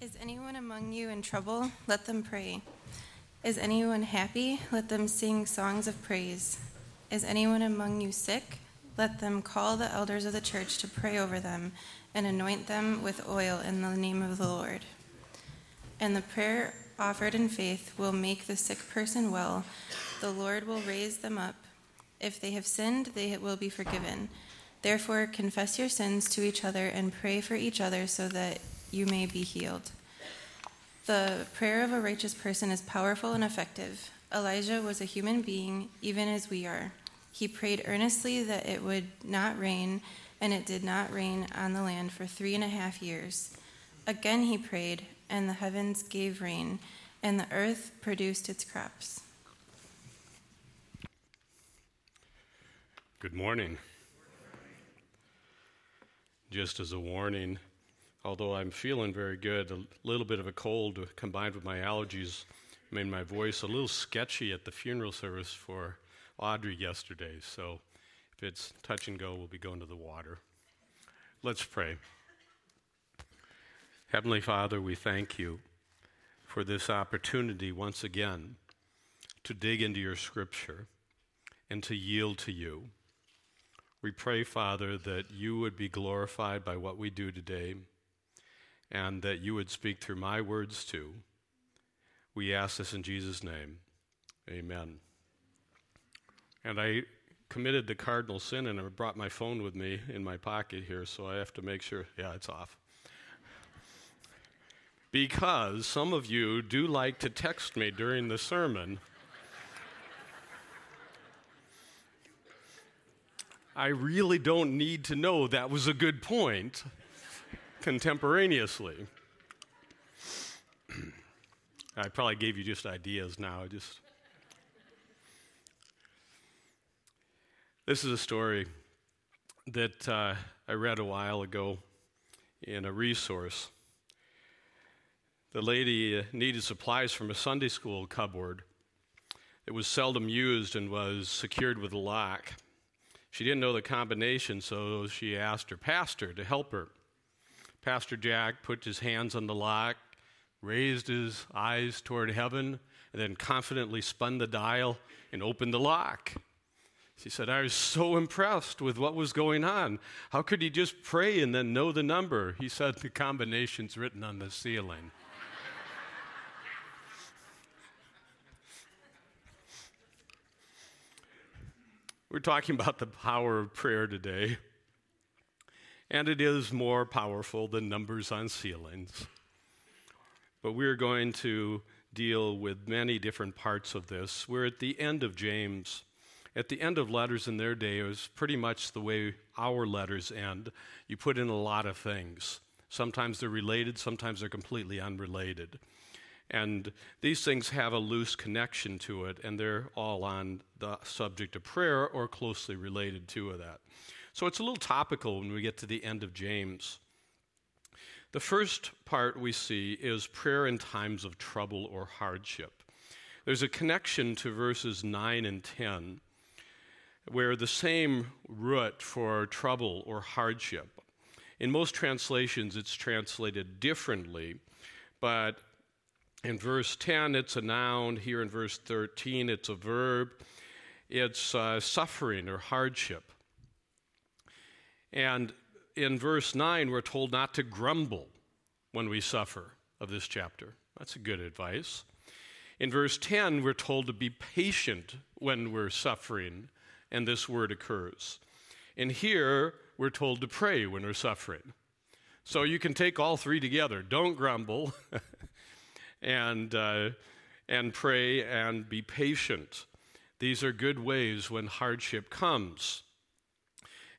Is anyone among you in trouble? Let them pray. Is anyone happy? Let them sing songs of praise. Is anyone among you sick? Let them call the elders of the church to pray over them and anoint them with oil in the name of the Lord. And the prayer offered in faith will make the sick person well. The Lord will raise them up. If they have sinned, they will be forgiven. Therefore, confess your sins to each other and pray for each other so that you may be healed. The prayer of a righteous person is powerful and effective. Elijah was a human being, even as we are. He prayed earnestly that it would not rain, and it did not rain on the land for three and a half years. Again he prayed, and the heavens gave rain, and the earth produced its crops. Good morning. Just as a warning, although I'm feeling very good, a little bit of a cold combined with my allergies made my voice a little sketchy at the funeral service for Audrey yesterday. So if it's touch and go, we'll be going to the water. Let's pray. Heavenly Father, we thank you for this opportunity once again to dig into your scripture and to yield to you. We pray, Father, that you would be glorified by what we do today and that you would speak through my words too. We ask this in Jesus' name. Amen. And I committed the cardinal sin and I brought my phone with me in my pocket here, so I have to make sure, yeah, it's off. Because some of you do like to text me during the sermon. I really don't need to know that was a good point contemporaneously. I probably gave you just ideas now. Just this is a story that uh, I read a while ago in a resource. The lady uh, needed supplies from a Sunday school cupboard. It was seldom used and was secured with a lock. She didn't know the combination, so she asked her pastor to help her. Pastor Jack put his hands on the lock, raised his eyes toward heaven, and then confidently spun the dial and opened the lock. She said, I was so impressed with what was going on. How could he just pray and then know the number? He said, The combination's written on the ceiling. We're talking about the power of prayer today and it is more powerful than numbers on ceilings. But we're going to deal with many different parts of this. We're at the end of James. At the end of letters in their day, it was pretty much the way our letters end. You put in a lot of things. Sometimes they're related, sometimes they're completely unrelated. And these things have a loose connection to it, and they're all on the subject of prayer or closely related to that. So it's a little topical when we get to the end of James. The first part we see is prayer in times of trouble or hardship. There's a connection to verses 9 and 10 where the same root for trouble or hardship. In most translations, it's translated differently, but in verse 10, it's a noun. Here in verse 13, it's a verb. It's uh, suffering or hardship. And in verse 9, we're told not to grumble when we suffer of this chapter. That's a good advice. In verse 10, we're told to be patient when we're suffering, and this word occurs. And here, we're told to pray when we're suffering. So you can take all three together. Don't grumble, and, uh, and pray, and be patient. These are good ways when hardship comes.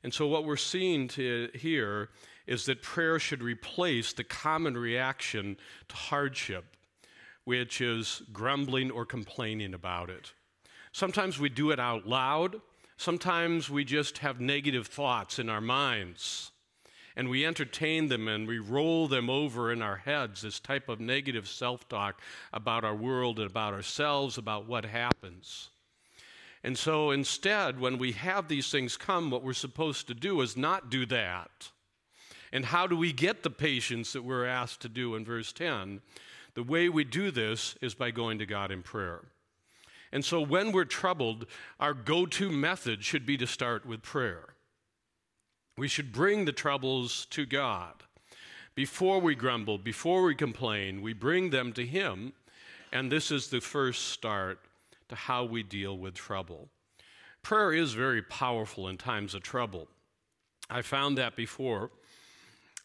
And so, what we're seeing here is that prayer should replace the common reaction to hardship, which is grumbling or complaining about it. Sometimes we do it out loud, sometimes we just have negative thoughts in our minds. And we entertain them and we roll them over in our heads, this type of negative self talk about our world and about ourselves, about what happens. And so instead, when we have these things come, what we're supposed to do is not do that. And how do we get the patience that we're asked to do in verse 10? The way we do this is by going to God in prayer. And so when we're troubled, our go to method should be to start with prayer. We should bring the troubles to God. Before we grumble, before we complain, we bring them to Him, and this is the first start to how we deal with trouble. Prayer is very powerful in times of trouble. I found that before.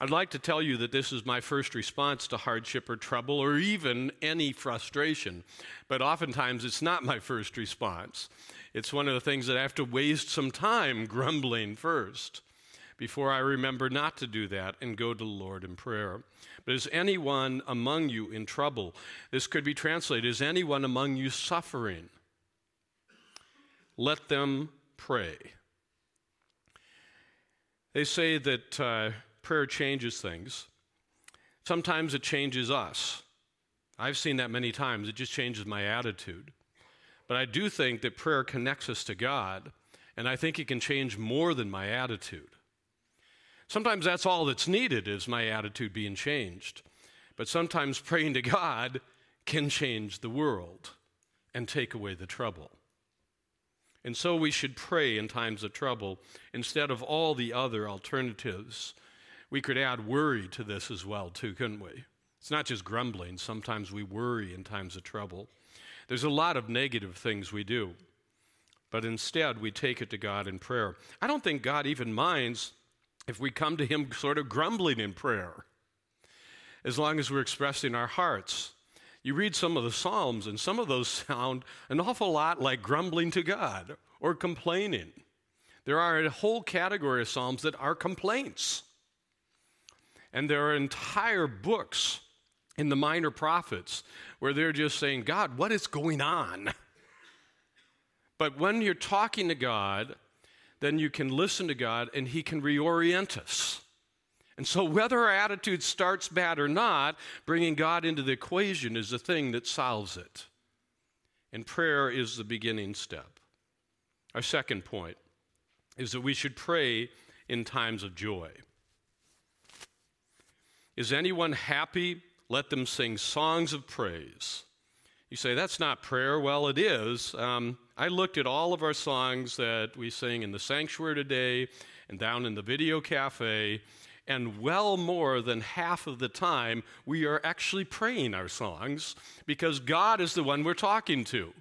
I'd like to tell you that this is my first response to hardship or trouble or even any frustration, but oftentimes it's not my first response. It's one of the things that I have to waste some time grumbling first before I remember not to do that and go to the Lord in prayer. But is anyone among you in trouble? This could be translated Is anyone among you suffering? Let them pray. They say that. Uh, prayer changes things. Sometimes it changes us. I've seen that many times. It just changes my attitude. But I do think that prayer connects us to God, and I think it can change more than my attitude. Sometimes that's all that's needed is my attitude being changed. But sometimes praying to God can change the world and take away the trouble. And so we should pray in times of trouble instead of all the other alternatives we could add worry to this as well, too, couldn't we? It's not just grumbling. Sometimes we worry in times of trouble. There's a lot of negative things we do, but instead we take it to God in prayer. I don't think God even minds if we come to Him sort of grumbling in prayer, as long as we're expressing our hearts. You read some of the Psalms, and some of those sound an awful lot like grumbling to God or complaining. There are a whole category of Psalms that are complaints. And there are entire books in the minor prophets where they're just saying, God, what is going on? But when you're talking to God, then you can listen to God and He can reorient us. And so, whether our attitude starts bad or not, bringing God into the equation is the thing that solves it. And prayer is the beginning step. Our second point is that we should pray in times of joy. Is anyone happy? Let them sing songs of praise. You say, that's not prayer. Well, it is. Um, I looked at all of our songs that we sing in the sanctuary today and down in the video cafe, and well more than half of the time, we are actually praying our songs because God is the one we're talking to.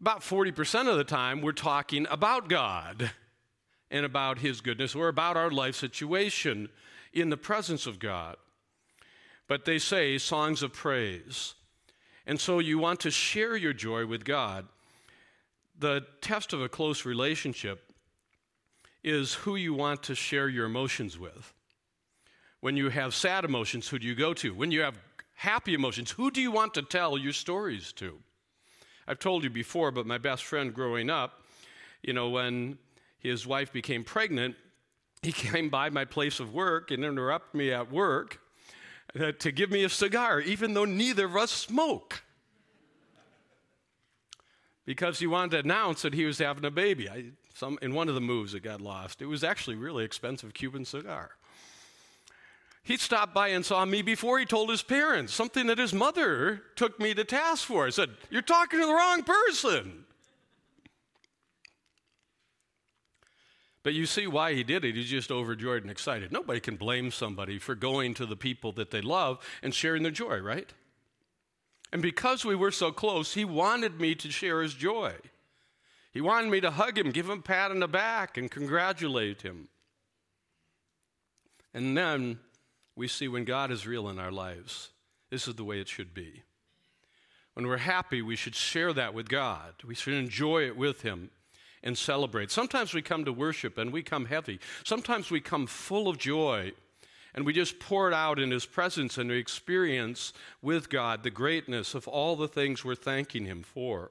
About 40% of the time, we're talking about God and about His goodness or about our life situation in the presence of God. But they say songs of praise. And so you want to share your joy with God. The test of a close relationship is who you want to share your emotions with. When you have sad emotions, who do you go to? When you have happy emotions, who do you want to tell your stories to? I've told you before, but my best friend growing up, you know, when his wife became pregnant, he came by my place of work and interrupted me at work uh, to give me a cigar, even though neither of us smoke. Because he wanted to announce that he was having a baby. I, some, in one of the moves, it got lost. It was actually really expensive Cuban cigar. He stopped by and saw me before he told his parents, something that his mother took me to task for. I said, You're talking to the wrong person. But you see why he did it. He's just overjoyed and excited. Nobody can blame somebody for going to the people that they love and sharing their joy, right? And because we were so close, he wanted me to share his joy. He wanted me to hug him, give him a pat on the back, and congratulate him. And then we see when God is real in our lives, this is the way it should be. When we're happy, we should share that with God. We should enjoy it with Him and celebrate. Sometimes we come to worship and we come heavy. Sometimes we come full of joy and we just pour it out in His presence and we experience with God the greatness of all the things we're thanking Him for.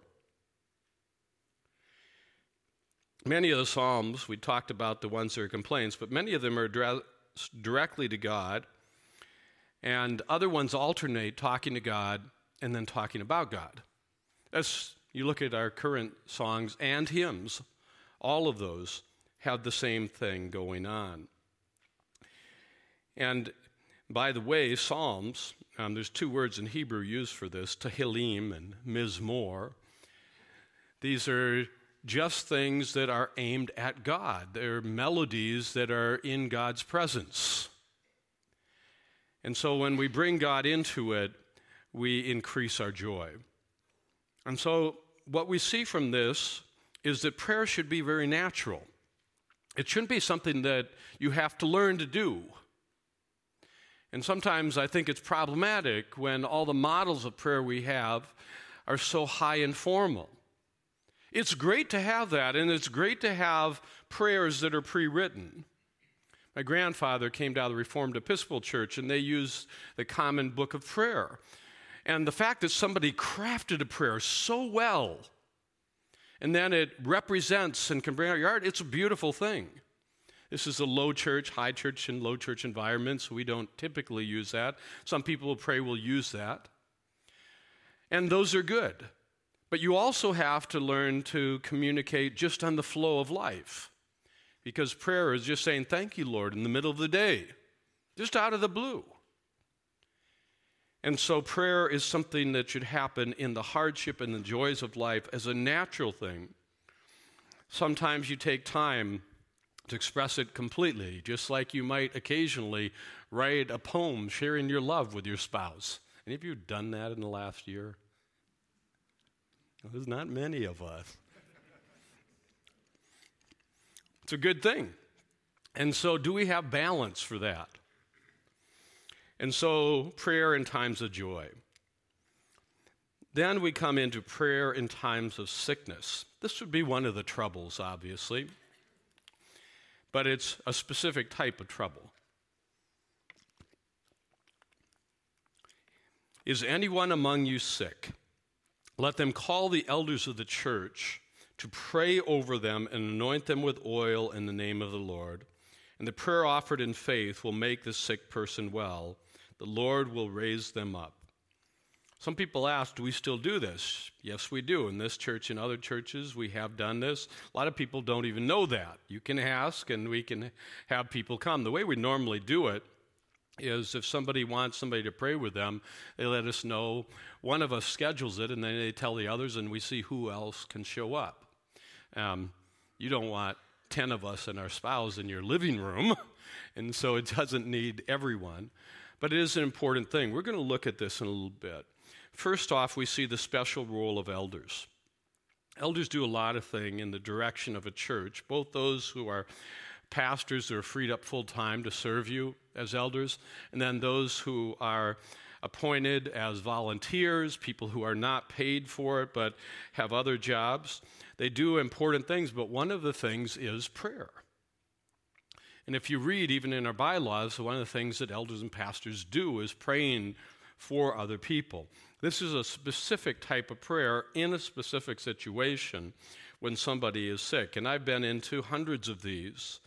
Many of the Psalms, we talked about the ones that are complaints, but many of them are addressed directly to God, and other ones alternate talking to God and then talking about God. As you look at our current songs and hymns, all of those have the same thing going on. And by the way, Psalms, um, there's two words in Hebrew used for this, Tehillim and Mizmor. These are just things that are aimed at God. They're melodies that are in God's presence. And so when we bring God into it, we increase our joy. And so what we see from this is that prayer should be very natural. It shouldn't be something that you have to learn to do. And sometimes I think it's problematic when all the models of prayer we have are so high and formal. It's great to have that, and it's great to have prayers that are pre written. My grandfather came down to the Reformed Episcopal Church, and they used the common book of prayer. And the fact that somebody crafted a prayer so well, and then it represents and can bring out your heart, it's a beautiful thing. This is a low church, high church, and low church environment, so we don't typically use that. Some people will pray will use that. And those are good. But you also have to learn to communicate just on the flow of life. Because prayer is just saying, Thank you, Lord, in the middle of the day, just out of the blue. And so prayer is something that should happen in the hardship and the joys of life as a natural thing. Sometimes you take time to express it completely, just like you might occasionally write a poem sharing your love with your spouse. Any of you done that in the last year? There's not many of us. It's a good thing. And so, do we have balance for that? And so, prayer in times of joy. Then we come into prayer in times of sickness. This would be one of the troubles, obviously but it's a specific type of trouble. Is anyone among you sick? Let them call the elders of the church to pray over them and anoint them with oil in the name of the Lord. And the prayer offered in faith will make the sick person well. The Lord will raise them up. Some people ask, do we still do this? Yes, we do. In this church and other churches, we have done this. A lot of people don't even know that. You can ask, and we can have people come. The way we normally do it is if somebody wants somebody to pray with them, they let us know. One of us schedules it, and then they tell the others, and we see who else can show up. Um, you don't want 10 of us and our spouse in your living room, and so it doesn't need everyone. But it is an important thing. We're going to look at this in a little bit. First off, we see the special role of elders. Elders do a lot of things in the direction of a church, both those who are pastors who are freed up full time to serve you as elders, and then those who are appointed as volunteers, people who are not paid for it but have other jobs. They do important things, but one of the things is prayer. And if you read, even in our bylaws, one of the things that elders and pastors do is praying for other people. This is a specific type of prayer in a specific situation when somebody is sick. And I've been into hundreds of these.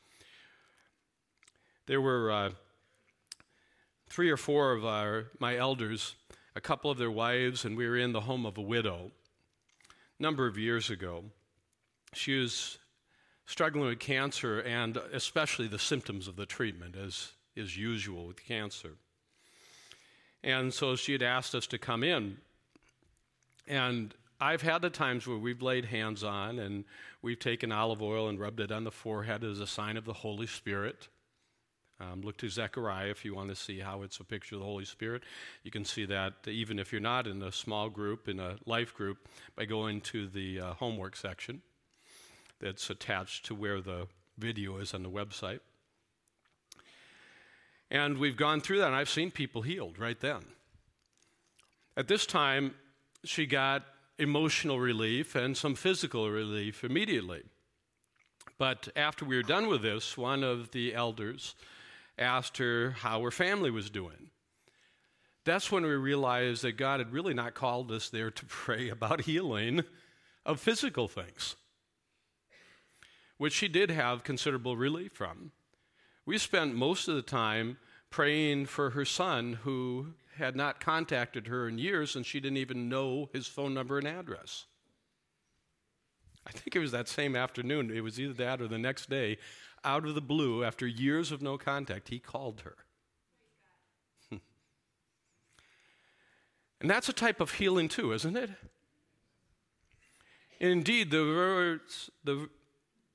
There were uh, three or four of our, my elders, a couple of their wives, and we were in the home of a widow a number of years ago. She was struggling with cancer and especially the symptoms of the treatment, as is usual with cancer. And so she had asked us to come in. And I've had the times where we've laid hands on and we've taken olive oil and rubbed it on the forehead as a sign of the Holy Spirit. Um, look to Zechariah if you want to see how it's a picture of the Holy Spirit. You can see that even if you're not in a small group, in a life group, by going to the uh, homework section that's attached to where the video is on the website. And we've gone through that, and I've seen people healed right then. At this time, she got emotional relief and some physical relief immediately. But after we were done with this, one of the elders asked her how her family was doing. That's when we realized that God had really not called us there to pray about healing of physical things, which she did have considerable relief from. We spent most of the time praying for her son who had not contacted her in years and she didn't even know his phone number and address. I think it was that same afternoon, it was either that or the next day, out of the blue, after years of no contact, he called her. and that's a type of healing, too, isn't it? Indeed, the, words, the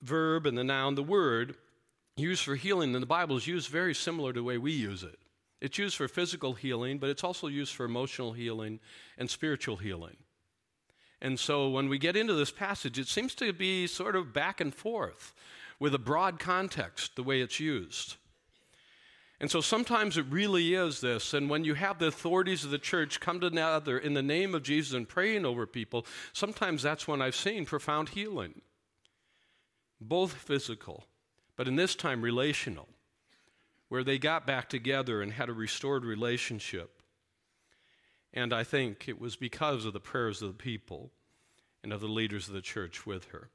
verb and the noun, the word used for healing in the Bible is used very similar to the way we use it. It's used for physical healing, but it's also used for emotional healing and spiritual healing. And so when we get into this passage, it seems to be sort of back and forth with a broad context, the way it's used. And so sometimes it really is this. And when you have the authorities of the church come together in the name of Jesus and praying over people, sometimes that's when I've seen profound healing, both physical, but in this time relational, where they got back together and had a restored relationship. And I think it was because of the prayers of the people and of the leaders of the church with her.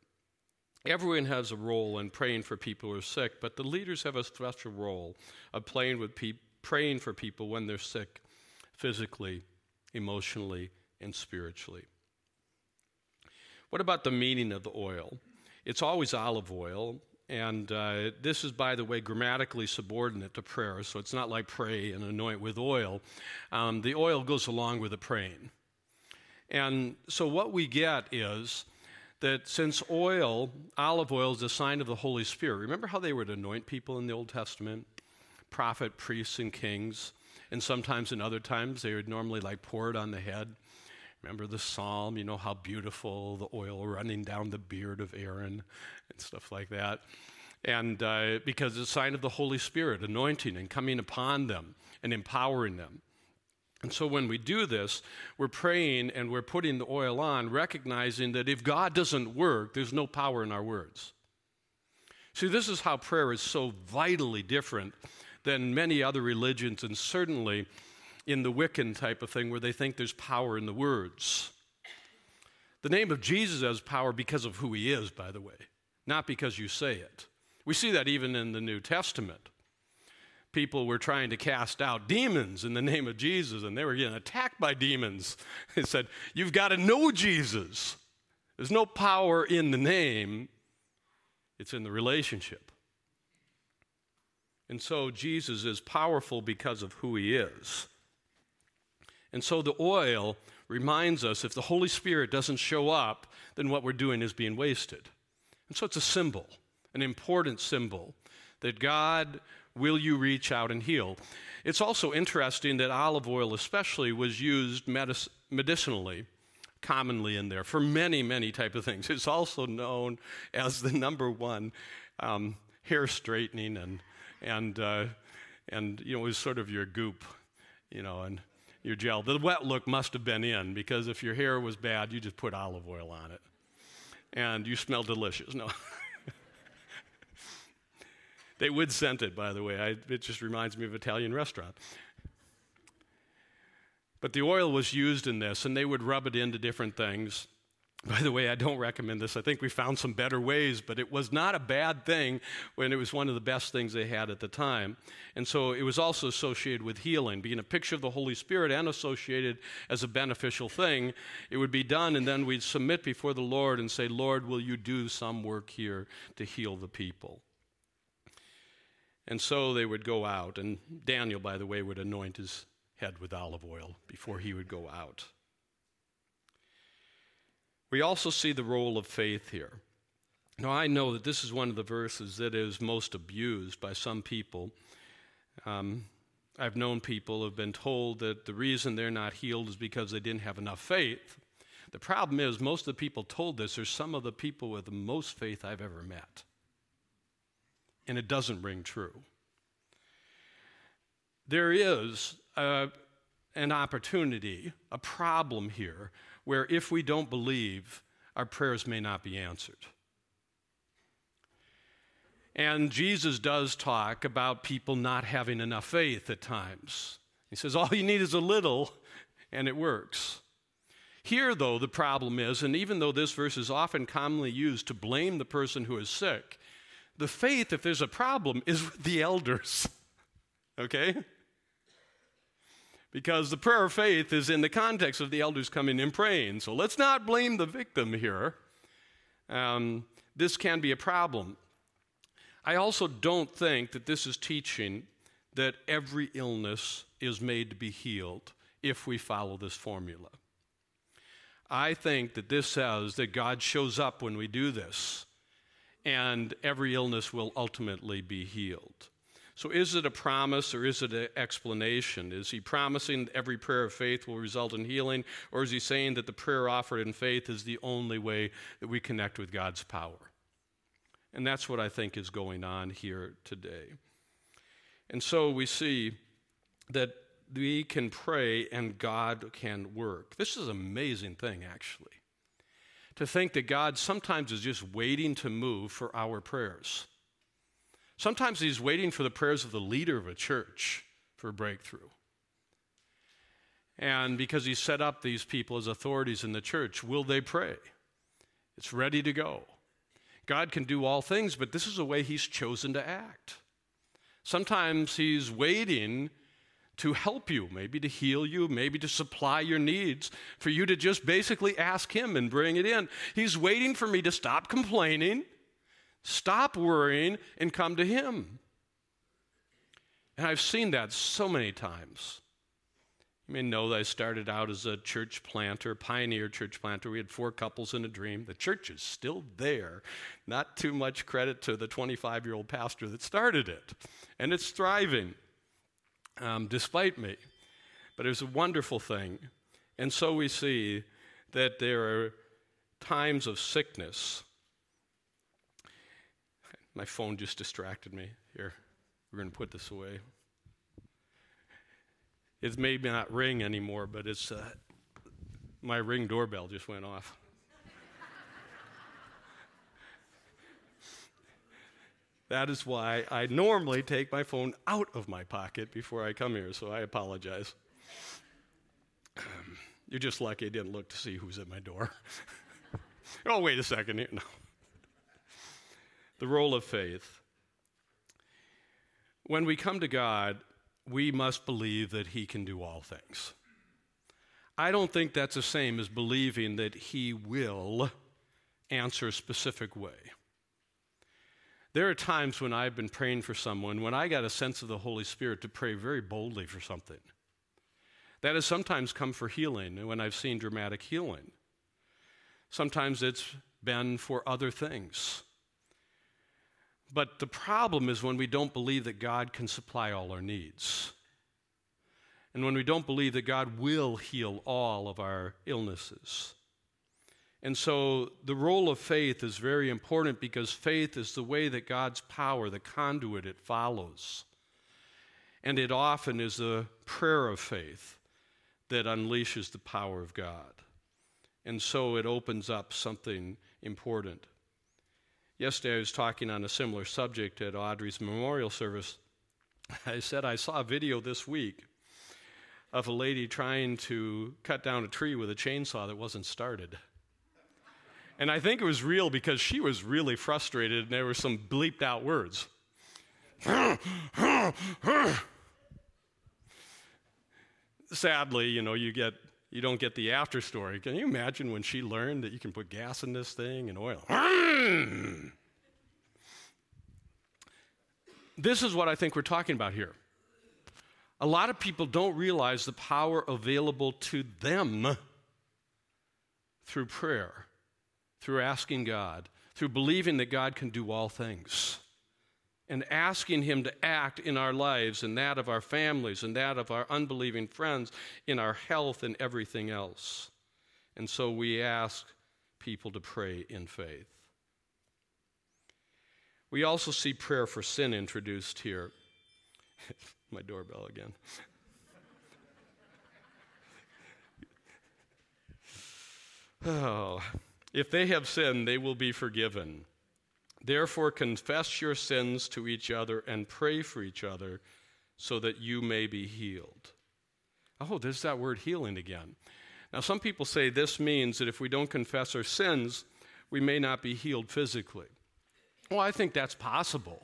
Everyone has a role in praying for people who are sick, but the leaders have a special role of playing with pe- praying for people when they're sick, physically, emotionally, and spiritually. What about the meaning of the oil? It's always olive oil, and uh, this is, by the way, grammatically subordinate to prayer, so it's not like pray and anoint with oil. Um, the oil goes along with the praying. And so what we get is that since oil, olive oil, is a sign of the Holy Spirit, remember how they would anoint people in the Old Testament? Prophet, priests, and kings. And sometimes in other times they would normally like pour it on the head. Remember the psalm, you know, how beautiful the oil running down the beard of Aaron and stuff like that. And uh, because it's a sign of the Holy Spirit anointing and coming upon them and empowering them. And so when we do this, we're praying and we're putting the oil on, recognizing that if God doesn't work, there's no power in our words. See, this is how prayer is so vitally different than many other religions, and certainly in the Wiccan type of thing where they think there's power in the words. The name of Jesus has power because of who he is, by the way, not because you say it. We see that even in the New Testament people were trying to cast out demons in the name of Jesus, and they were getting attacked by demons. They said, You've got to know Jesus. There's no power in the name, it's in the relationship. And so Jesus is powerful because of who he is. And so the oil reminds us if the Holy Spirit doesn't show up, then what we're doing is being wasted. And so it's a symbol, an important symbol that God will you reach out and heal? It's also interesting that olive oil, especially, was used medic- medicinally commonly in there for many, many type of things. It's also known as the number one um, hair straightening and and uh, and you know was sort of your goop, you know, and your gel. The wet look must have been in because if your hair was bad, you just put olive oil on it, and you smell delicious. No. They would scent it, by the way. I, it just reminds me of Italian restaurant. But the oil was used in this, and they would rub it into different things. By the way, I don't recommend this. I think we found some better ways, but it was not a bad thing when it was one of the best things they had at the time. And so it was also associated with healing, being a picture of the Holy Spirit and associated as a beneficial thing. It would be done, and then we'd submit before the Lord and say, Lord, will you do some work here to heal the people? And so they would go out, and Daniel, by the way, would anoint his head with olive oil before he would go out. We also see the role of faith here. Now, I know that this is one of the verses that is most abused by some people. Um, I've known people who have been told that the reason they're not healed is because they didn't have enough faith. The problem is, most of the people told this are some of the people with the most faith I've ever met and it doesn't ring true. There is a, an opportunity, a problem here, where if we don't believe, our prayers may not be answered. And Jesus does talk about people not having enough faith at times. He says, All you need is a little, and it works. Here, though, the problem is, and even though this verse is often commonly used to blame the person who is sick, the faith, if there's a problem, is with the elders. okay? Because the prayer of faith is in the context of the elders coming and praying. So let's not blame the victim here. Um, this can be a problem. I also don't think that this is teaching that every illness is made to be healed if we follow this formula. I think that this says that God shows up when we do this, and every illness will ultimately be healed. So, is it a promise or is it an explanation? Is he promising that every prayer of faith will result in healing, or is he saying that the prayer offered in faith is the only way that we connect with God's power? And that's what I think is going on here today. And so we see that we can pray and God can work. This is an amazing thing, actually. To think that God sometimes is just waiting to move for our prayers. Sometimes He's waiting for the prayers of the leader of a church for a breakthrough. And because He set up these people as authorities in the church, will they pray? It's ready to go. God can do all things, but this is a way He's chosen to act. Sometimes He's waiting to help you, maybe to heal you, maybe to supply your needs, for you to just basically ask Him and bring it in. He's waiting for me to stop complaining, stop worrying, and come to Him. And I've seen that so many times. You may know that I started out as a church planter, pioneer church planter. We had four couples in a dream. The church is still there. Not too much credit to the 25 year old pastor that started it. And it's thriving um, despite me. But it was a wonderful thing. And so we see that there are times of sickness. My phone just distracted me. Here, we're going to put this away. It may not ring anymore, but it's uh, my ring doorbell just went off. That is why I normally take my phone out of my pocket before I come here, so I apologize. Um, you're just lucky I didn't look to see who's at my door. oh, wait a second. here. No. The role of faith. When we come to God, we must believe that He can do all things. I don't think that's the same as believing that He will answer a specific way. There are times when I've been praying for someone when I got a sense of the Holy Spirit to pray very boldly for something. That has sometimes come for healing when I've seen dramatic healing. Sometimes it's been for other things. But the problem is when we don't believe that God can supply all our needs. And when we don't believe that God will heal all of our illnesses. And so the role of faith is very important because faith is the way that God's power, the conduit, it follows. And it often is the prayer of faith that unleashes the power of God. And so it opens up something important. Yesterday, I was talking on a similar subject at Audrey's memorial service. I said I saw a video this week of a lady trying to cut down a tree with a chainsaw that wasn't started. And I think it was real because she was really frustrated and there were some bleeped out words. Sadly, you know, you get you don't get the after story. Can you imagine when she learned that you can put gas in this thing and oil? this is what I think we're talking about here. A lot of people don't realize the power available to them through prayer through asking God, through believing that God can do all things, and asking Him to act in our lives and that of our families and that of our unbelieving friends, in our health and everything else. And so we ask people to pray in faith. We also see prayer for sin introduced here. My doorbell again. oh, if they have sinned, they will be forgiven. Therefore, confess your sins to each other and pray for each other so that you may be healed. Oh, there's that word healing again. Now, some people say this means that if we don't confess our sins, we may not be healed physically. Well, I think that's possible.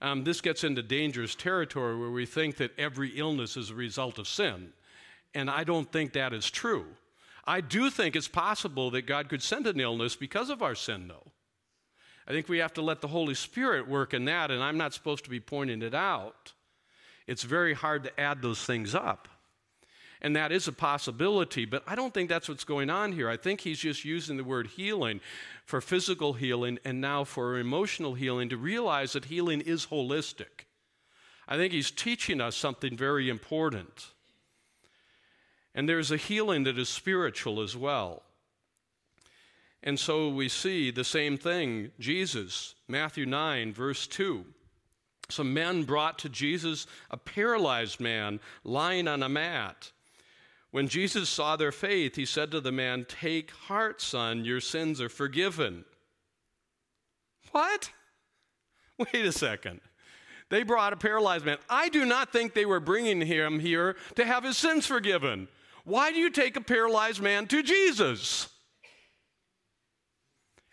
Um, this gets into dangerous territory where we think that every illness is a result of sin. And I don't think that is true. I do think it's possible that God could send an illness because of our sin, though. I think we have to let the Holy Spirit work in that, and I'm not supposed to be pointing it out. It's very hard to add those things up. And that is a possibility, but I don't think that's what's going on here. I think he's just using the word healing for physical healing and now for emotional healing to realize that healing is holistic. I think he's teaching us something very important. And there's a healing that is spiritual as well. And so we see the same thing. Jesus, Matthew 9, verse 2. Some men brought to Jesus a paralyzed man lying on a mat. When Jesus saw their faith, he said to the man, Take heart, son, your sins are forgiven. What? Wait a second. They brought a paralyzed man. I do not think they were bringing him here to have his sins forgiven. Why do you take a paralyzed man to Jesus?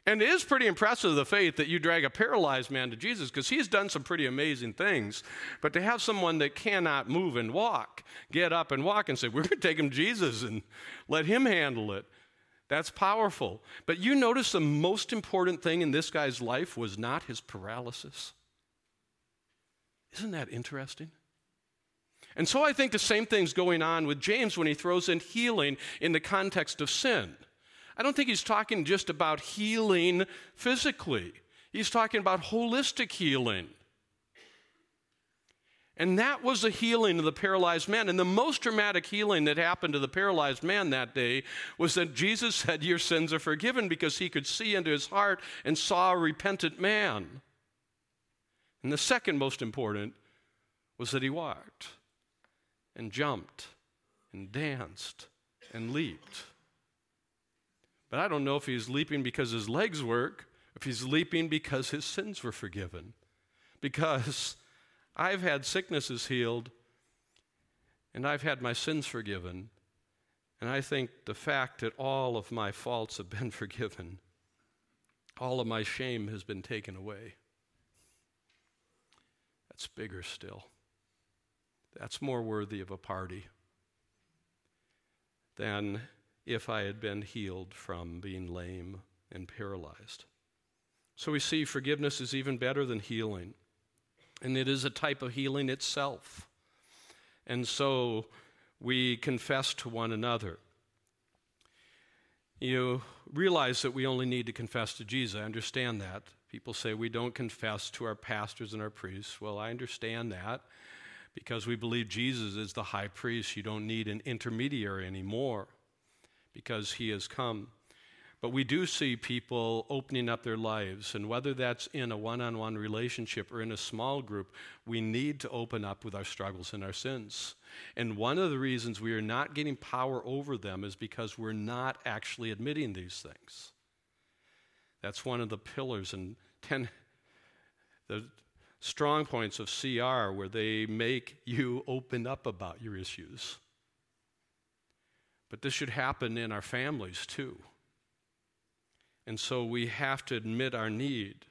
And it is pretty impressive, the faith that you drag a paralyzed man to Jesus, because he's done some pretty amazing things. But to have someone that cannot move and walk get up and walk and say, We're going to take him to Jesus and let him handle it, that's powerful. But you notice the most important thing in this guy's life was not his paralysis. Isn't that interesting? And so I think the same thing's going on with James when he throws in healing in the context of sin. I don't think he's talking just about healing physically, he's talking about holistic healing. And that was the healing of the paralyzed man. And the most dramatic healing that happened to the paralyzed man that day was that Jesus said, Your sins are forgiven because he could see into his heart and saw a repentant man. And the second most important was that he walked and jumped and danced and leaped. But I don't know if he's leaping because his legs work, if he's leaping because his sins were forgiven. Because I've had sicknesses healed and I've had my sins forgiven. And I think the fact that all of my faults have been forgiven, all of my shame has been taken away. That's bigger still. That's more worthy of a party than if I had been healed from being lame and paralyzed. So we see forgiveness is even better than healing, and it is a type of healing itself. And so we confess to one another. You realize that we only need to confess to Jesus. I understand that. People say we don't confess to our pastors and our priests. Well, I understand that because we believe Jesus is the high priest. You don't need an intermediary anymore because he has come. But we do see people opening up their lives, and whether that's in a one on one relationship or in a small group, we need to open up with our struggles and our sins. And one of the reasons we are not getting power over them is because we're not actually admitting these things. That's one of the pillars and ten, the strong points of CR where they make you open up about your issues. But this should happen in our families too. And so we have to admit our need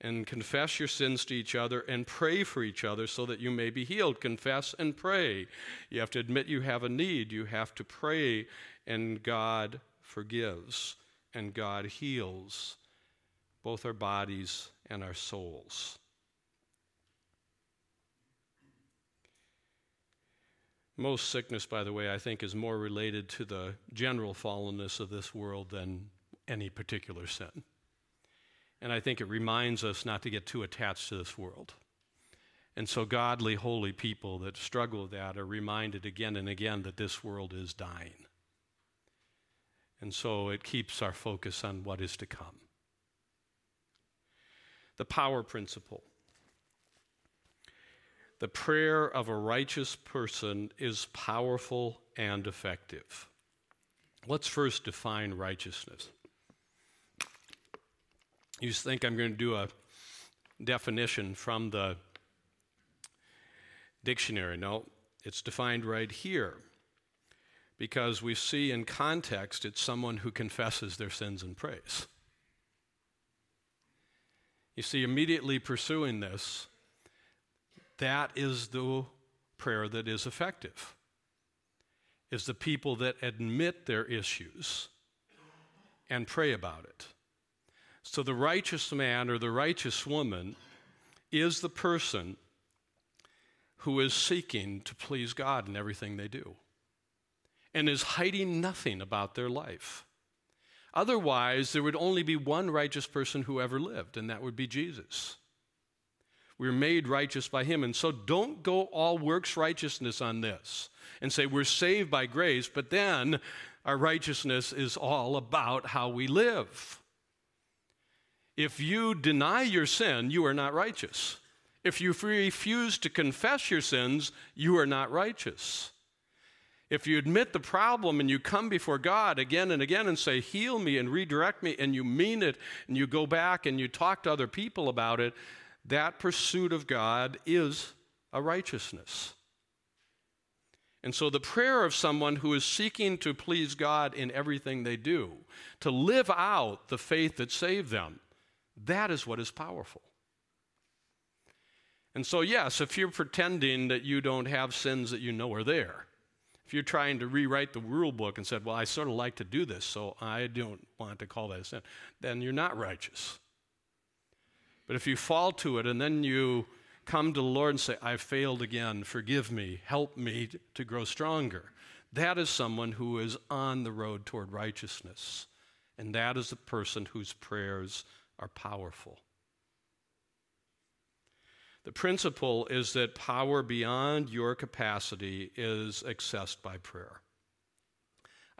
and confess your sins to each other and pray for each other so that you may be healed. Confess and pray. You have to admit you have a need. You have to pray, and God forgives and God heals both our bodies and our souls. Most sickness, by the way, I think is more related to the general fallenness of this world than any particular sin. And I think it reminds us not to get too attached to this world. And so, godly, holy people that struggle with that are reminded again and again that this world is dying. And so, it keeps our focus on what is to come. The power principle. The prayer of a righteous person is powerful and effective. Let's first define righteousness. You think I'm going to do a definition from the dictionary. No, it's defined right here because we see in context it's someone who confesses their sins and prays. You see, immediately pursuing this, that is the prayer that is effective. Is the people that admit their issues and pray about it. So the righteous man or the righteous woman is the person who is seeking to please God in everything they do. and is hiding nothing about their life. Otherwise, there would only be one righteous person who ever lived, and that would be Jesus. We're made righteous by him. And so don't go all works righteousness on this and say we're saved by grace, but then our righteousness is all about how we live. If you deny your sin, you are not righteous. If you refuse to confess your sins, you are not righteous. If you admit the problem and you come before God again and again and say, Heal me and redirect me, and you mean it, and you go back and you talk to other people about it, that pursuit of God is a righteousness. And so, the prayer of someone who is seeking to please God in everything they do, to live out the faith that saved them, that is what is powerful. And so, yes, if you're pretending that you don't have sins that you know are there, if you're trying to rewrite the rule book and said, Well, I sort of like to do this, so I don't want to call that a sin, then you're not righteous. But if you fall to it and then you come to the Lord and say, I failed again, forgive me, help me to grow stronger, that is someone who is on the road toward righteousness. And that is the person whose prayers are powerful. The principle is that power beyond your capacity is accessed by prayer.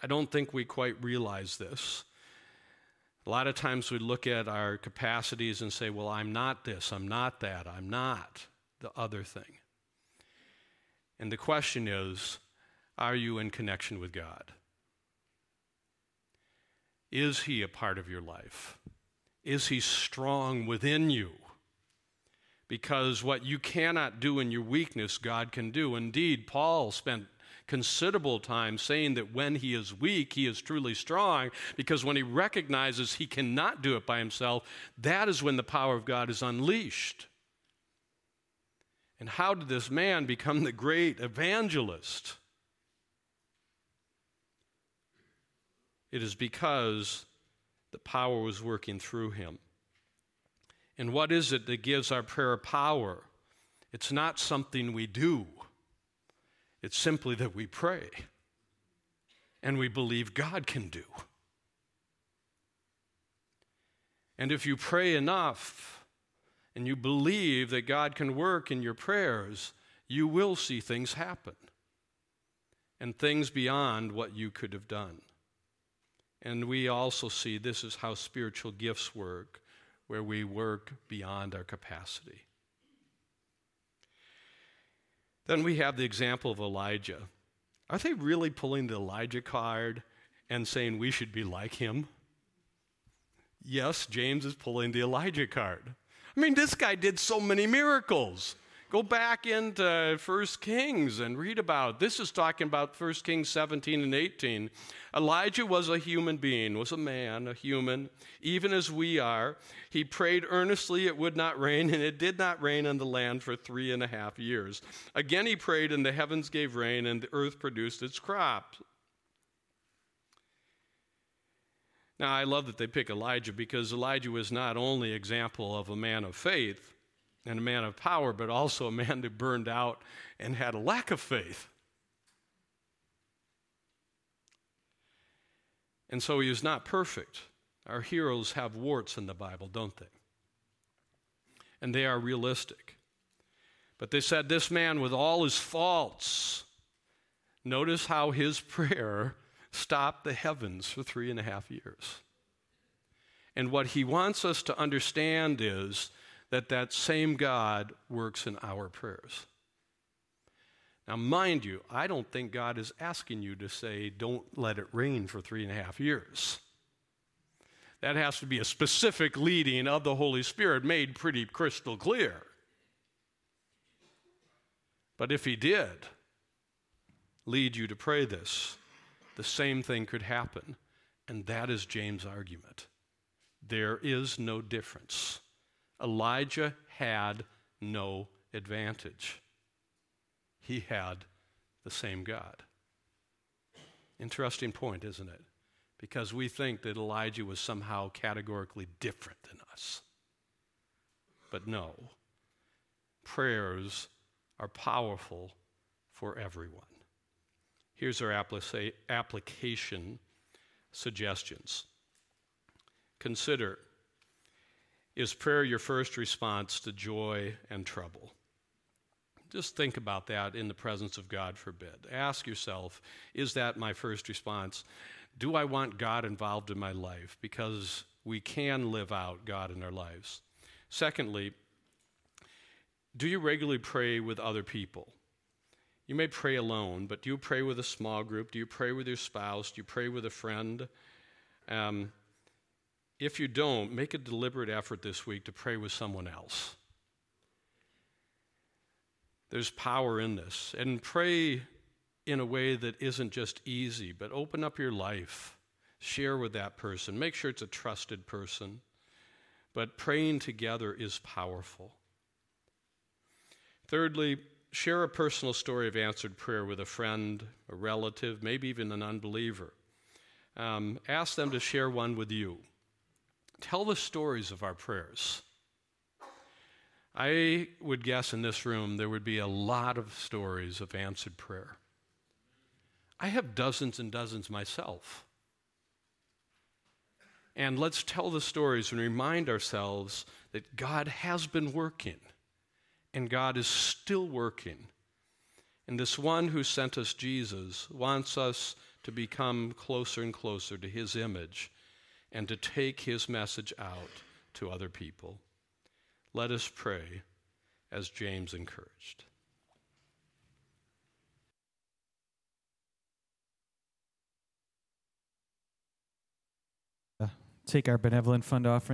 I don't think we quite realize this. A lot of times we look at our capacities and say, well, I'm not this, I'm not that, I'm not the other thing. And the question is, are you in connection with God? Is He a part of your life? Is He strong within you? Because what you cannot do in your weakness, God can do. Indeed, Paul spent considerable time saying that when he is weak, he is truly strong, because when he recognizes he cannot do it by himself, that is when the power of God is unleashed. And how did this man become the great evangelist? It is because the power was working through him. And what is it that gives our prayer power? It's not something we do. It's simply that we pray and we believe God can do. And if you pray enough and you believe that God can work in your prayers, you will see things happen and things beyond what you could have done. And we also see this is how spiritual gifts work, where we work beyond our capacity. Then we have the example of Elijah. Are they really pulling the Elijah card and saying we should be like him? Yes, James is pulling the Elijah card. I mean, this guy did so many miracles. Go back into First Kings and read about. This is talking about First Kings 17 and 18. Elijah was a human being, was a man, a human, even as we are. He prayed earnestly it would not rain, and it did not rain on the land for three and a half years. Again he prayed, and the heavens gave rain, and the earth produced its crops. Now I love that they pick Elijah because Elijah was not only example of a man of faith, and a man of power, but also a man that burned out and had a lack of faith. And so he is not perfect. Our heroes have warts in the Bible, don't they? And they are realistic. But they said, This man, with all his faults, notice how his prayer stopped the heavens for three and a half years. And what he wants us to understand is that that same God works in our prayers. Now, mind you, I don't think God is asking you to say, don't let it rain for three and a half years. That has to be a specific leading of the Holy Spirit made pretty crystal clear. But if He did lead you to pray this, the same thing could happen. And that is James' argument. There is no difference. Elijah had no advantage. He had the same God. Interesting point, isn't it? Because we think that Elijah was somehow categorically different than us. But no, prayers are powerful for everyone. Here's our application suggestions. Consider is prayer your first response to joy and trouble? Just think about that in the presence of God forbid. Ask yourself, is that my first response? Do I want God involved in my life? Because we can live out God in our lives. Secondly, do you regularly pray with other people? You may pray alone, but do you pray with a small group? Do you pray with your spouse? Do you pray with a friend? Um, if you don't, make a deliberate effort this week to pray with someone else. There's power in this. And pray in a way that isn't just easy, but open up your life. Share with that person. Make sure it's a trusted person. But praying together is powerful. Thirdly, share a personal story of answered prayer with a friend, a relative, maybe even an unbeliever. Um, ask them to share one with you. Tell the stories of our prayers. I would guess in this room there would be a lot of stories of answered prayer. I have dozens and dozens myself. And let's tell the stories and remind ourselves that God has been working and God is still working. And this one who sent us Jesus wants us to become closer and closer to his image and to take his message out to other people. Let us pray as James encouraged. Uh, take our benevolent fund offering.